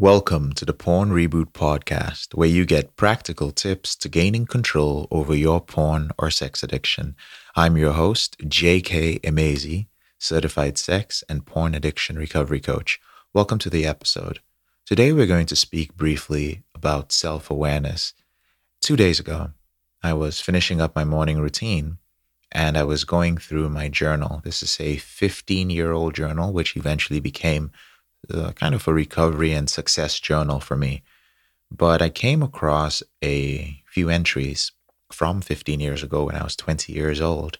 Welcome to the Porn Reboot Podcast, where you get practical tips to gaining control over your porn or sex addiction. I'm your host, JK Emezi, certified sex and porn addiction recovery coach. Welcome to the episode. Today, we're going to speak briefly about self awareness. Two days ago, I was finishing up my morning routine and I was going through my journal. This is a 15 year old journal, which eventually became uh, kind of a recovery and success journal for me. But I came across a few entries from 15 years ago when I was 20 years old,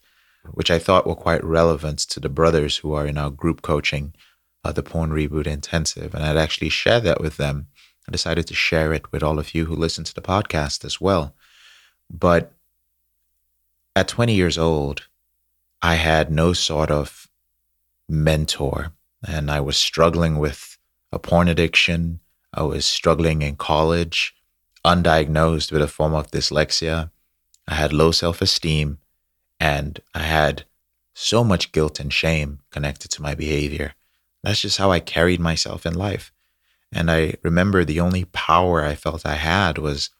which I thought were quite relevant to the brothers who are in our group coaching, uh, the Porn Reboot Intensive. And I'd actually shared that with them. I decided to share it with all of you who listen to the podcast as well. But at 20 years old, I had no sort of mentor and I was struggling with a porn addiction. I was struggling in college, undiagnosed with a form of dyslexia. I had low self esteem and I had so much guilt and shame connected to my behavior. That's just how I carried myself in life. And I remember the only power I felt I had was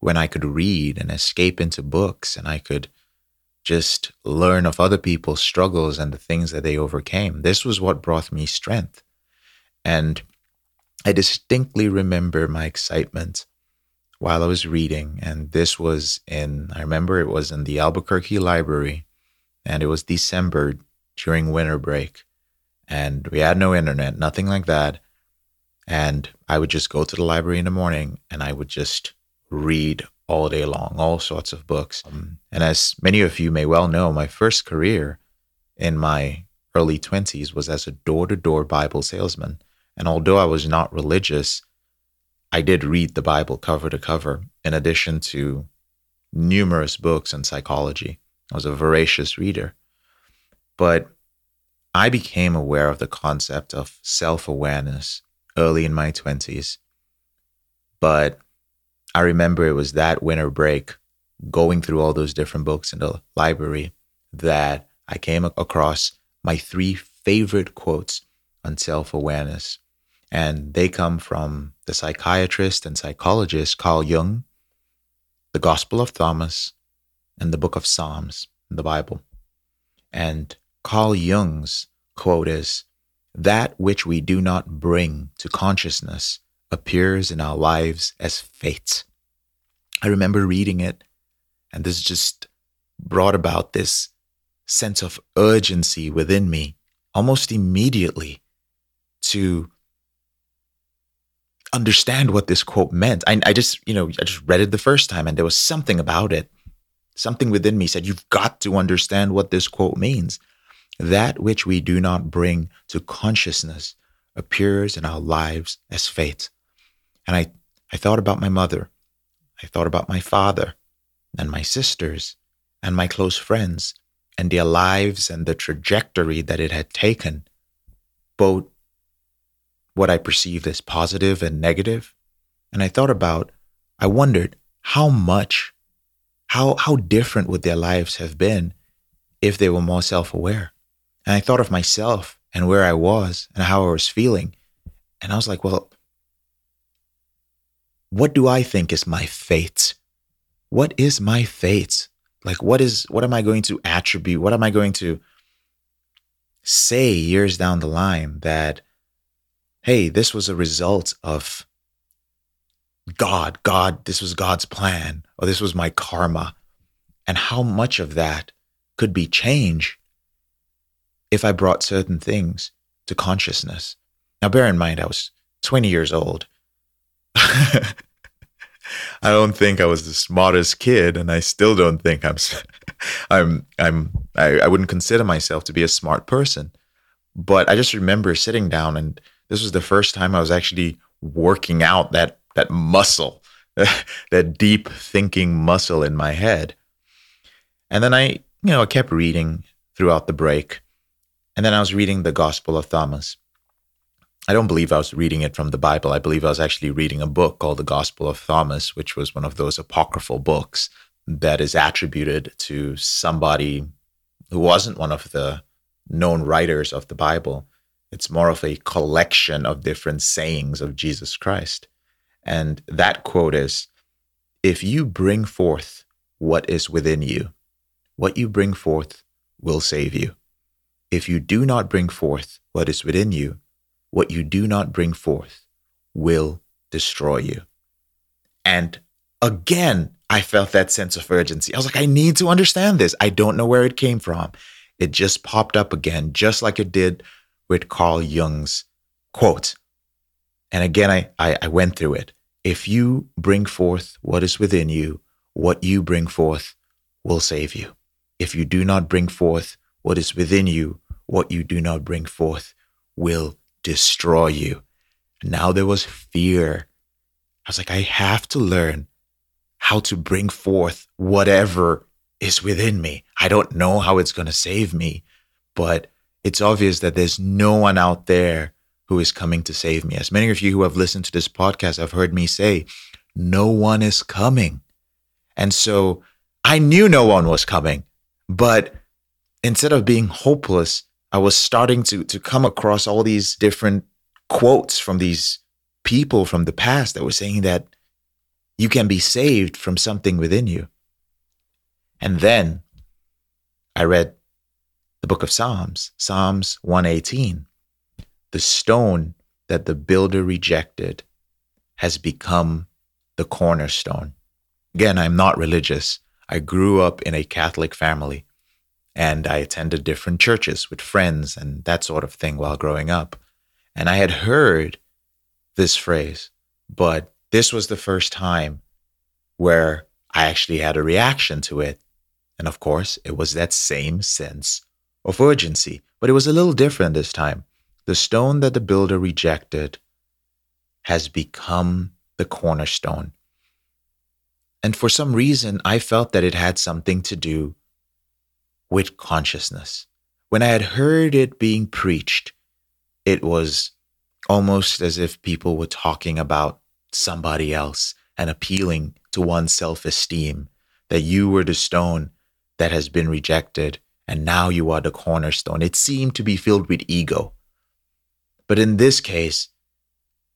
when I could read and escape into books and I could just learn of other people's struggles and the things that they overcame. This was what brought me strength. And I distinctly remember my excitement while I was reading. And this was in, I remember it was in the Albuquerque Library, and it was December during winter break. And we had no internet, nothing like that. And I would just go to the library in the morning and I would just read all day long, all sorts of books. Um, and as many of you may well know, my first career in my early 20s was as a door to door Bible salesman. And although I was not religious, I did read the Bible cover to cover, in addition to numerous books on psychology. I was a voracious reader. But I became aware of the concept of self awareness early in my 20s. But I remember it was that winter break, going through all those different books in the library, that I came across my three favorite quotes on self awareness. And they come from the psychiatrist and psychologist Carl Jung, the Gospel of Thomas, and the book of Psalms in the Bible. And Carl Jung's quote is That which we do not bring to consciousness appears in our lives as fate. I remember reading it, and this just brought about this sense of urgency within me almost immediately to understand what this quote meant. I, I just, you know, I just read it the first time and there was something about it. Something within me said, You've got to understand what this quote means. That which we do not bring to consciousness appears in our lives as fate. And I, I thought about my mother. I thought about my father and my sisters and my close friends and their lives and the trajectory that it had taken, both what I perceived as positive and negative. And I thought about, I wondered how much, how, how different would their lives have been if they were more self aware. And I thought of myself and where I was and how I was feeling. And I was like, well, what do I think is my fate? What is my fate? Like, what is, what am I going to attribute? What am I going to say years down the line that, hey, this was a result of God, God, this was God's plan, or this was my karma? And how much of that could be changed if I brought certain things to consciousness? Now, bear in mind, I was 20 years old. I don't think I was the smartest kid, and I still don't think I'm. I'm. I'm. I, I wouldn't consider myself to be a smart person, but I just remember sitting down, and this was the first time I was actually working out that that muscle, that deep thinking muscle in my head. And then I, you know, I kept reading throughout the break, and then I was reading the Gospel of Thomas. I don't believe I was reading it from the Bible. I believe I was actually reading a book called the Gospel of Thomas, which was one of those apocryphal books that is attributed to somebody who wasn't one of the known writers of the Bible. It's more of a collection of different sayings of Jesus Christ. And that quote is If you bring forth what is within you, what you bring forth will save you. If you do not bring forth what is within you, what you do not bring forth will destroy you. And again, I felt that sense of urgency. I was like, I need to understand this. I don't know where it came from. It just popped up again, just like it did with Carl Jung's quote. And again, I, I, I went through it. If you bring forth what is within you, what you bring forth will save you. If you do not bring forth what is within you, what you do not bring forth will destroy you. Now there was fear. I was like, I have to learn how to bring forth whatever is within me. I don't know how it's going to save me, but it's obvious that there's no one out there who is coming to save me. As many of you who have listened to this podcast have heard me say, no one is coming. And so I knew no one was coming, but instead of being hopeless, I was starting to, to come across all these different quotes from these people from the past that were saying that you can be saved from something within you. And then I read the book of Psalms, Psalms 118. The stone that the builder rejected has become the cornerstone. Again, I'm not religious. I grew up in a Catholic family and I attended different churches with friends and that sort of thing while growing up. And I had heard this phrase, but this was the first time where I actually had a reaction to it. And of course, it was that same sense of urgency, but it was a little different this time. The stone that the builder rejected has become the cornerstone. And for some reason, I felt that it had something to do with consciousness. When I had heard it being preached, it was almost as if people were talking about somebody else and appealing to one's self esteem, that you were the stone that has been rejected and now you are the cornerstone. It seemed to be filled with ego. But in this case,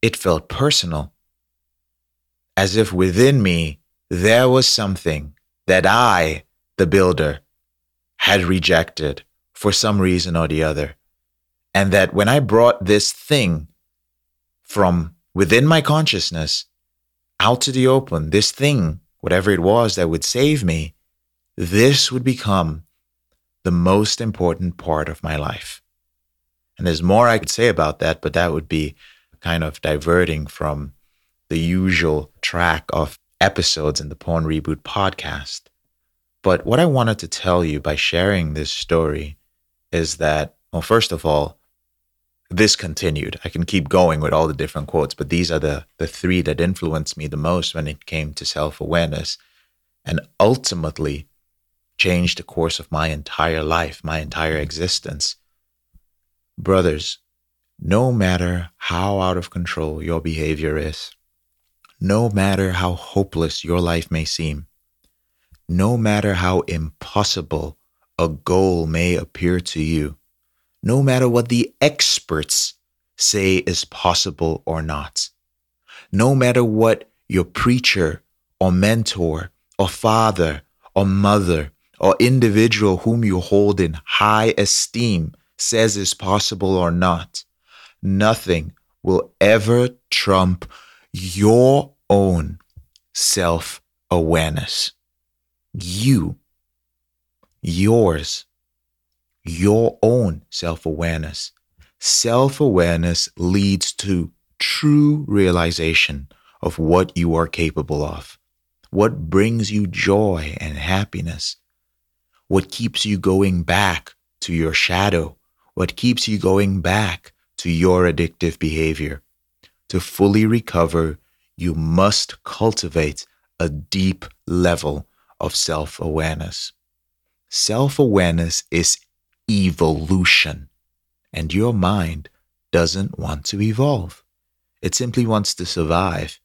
it felt personal, as if within me there was something that I, the builder, had rejected for some reason or the other. And that when I brought this thing from within my consciousness out to the open, this thing, whatever it was that would save me, this would become the most important part of my life. And there's more I could say about that, but that would be kind of diverting from the usual track of episodes in the Porn Reboot podcast. But what I wanted to tell you by sharing this story is that, well, first of all, this continued. I can keep going with all the different quotes, but these are the, the three that influenced me the most when it came to self awareness. And ultimately, changed the course of my entire life, my entire existence. Brothers, no matter how out of control your behavior is, no matter how hopeless your life may seem, no matter how impossible a goal may appear to you, no matter what the experts say is possible or not, no matter what your preacher or mentor or father or mother or individual whom you hold in high esteem says is possible or not, nothing will ever trump your own self awareness. You, yours, your own self awareness. Self awareness leads to true realization of what you are capable of, what brings you joy and happiness, what keeps you going back to your shadow? What keeps you going back to your addictive behavior? To fully recover, you must cultivate a deep level of self awareness. Self awareness is evolution, and your mind doesn't want to evolve. It simply wants to survive.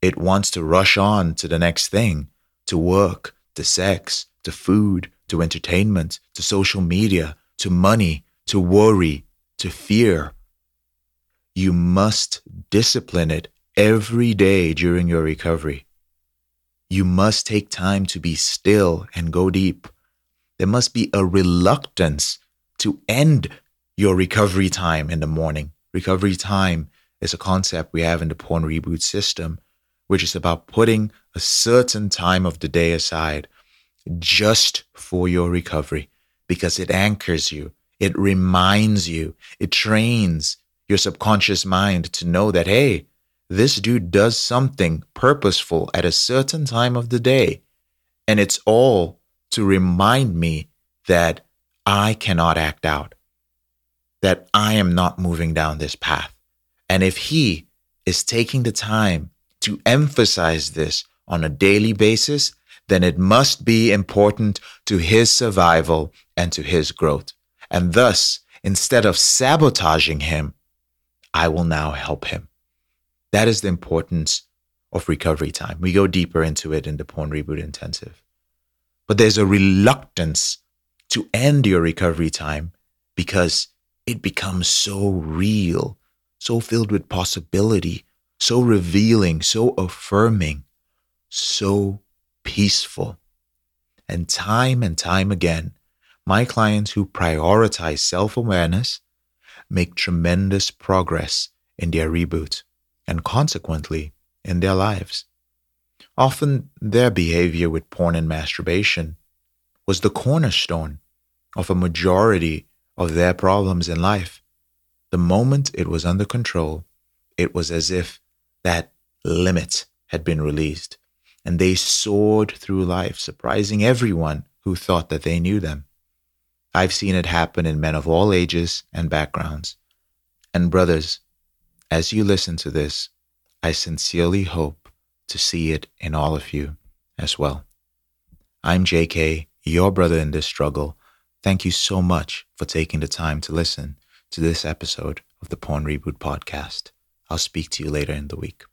It wants to rush on to the next thing, to work, to sex, to food, to entertainment, to social media, to money, to worry, to fear, you must discipline it every day during your recovery. You must take time to be still and go deep. There must be a reluctance to end your recovery time in the morning. Recovery time is a concept we have in the porn reboot system, which is about putting a certain time of the day aside just for your recovery because it anchors you, it reminds you, it trains your subconscious mind to know that, hey, this dude does something purposeful at a certain time of the day. And it's all to remind me that I cannot act out, that I am not moving down this path. And if he is taking the time to emphasize this on a daily basis, then it must be important to his survival and to his growth. And thus, instead of sabotaging him, I will now help him. That is the importance of recovery time. We go deeper into it in the Porn Reboot Intensive. But there's a reluctance to end your recovery time because it becomes so real, so filled with possibility, so revealing, so affirming, so peaceful. And time and time again, my clients who prioritize self awareness make tremendous progress in their reboot and consequently in their lives. Often, their behavior with porn and masturbation was the cornerstone of a majority of their problems in life. The moment it was under control, it was as if that limit had been released and they soared through life, surprising everyone who thought that they knew them. I've seen it happen in men of all ages and backgrounds. And brothers, as you listen to this, I sincerely hope to see it in all of you as well. I'm JK, your brother in this struggle. Thank you so much for taking the time to listen to this episode of the Porn Reboot podcast. I'll speak to you later in the week.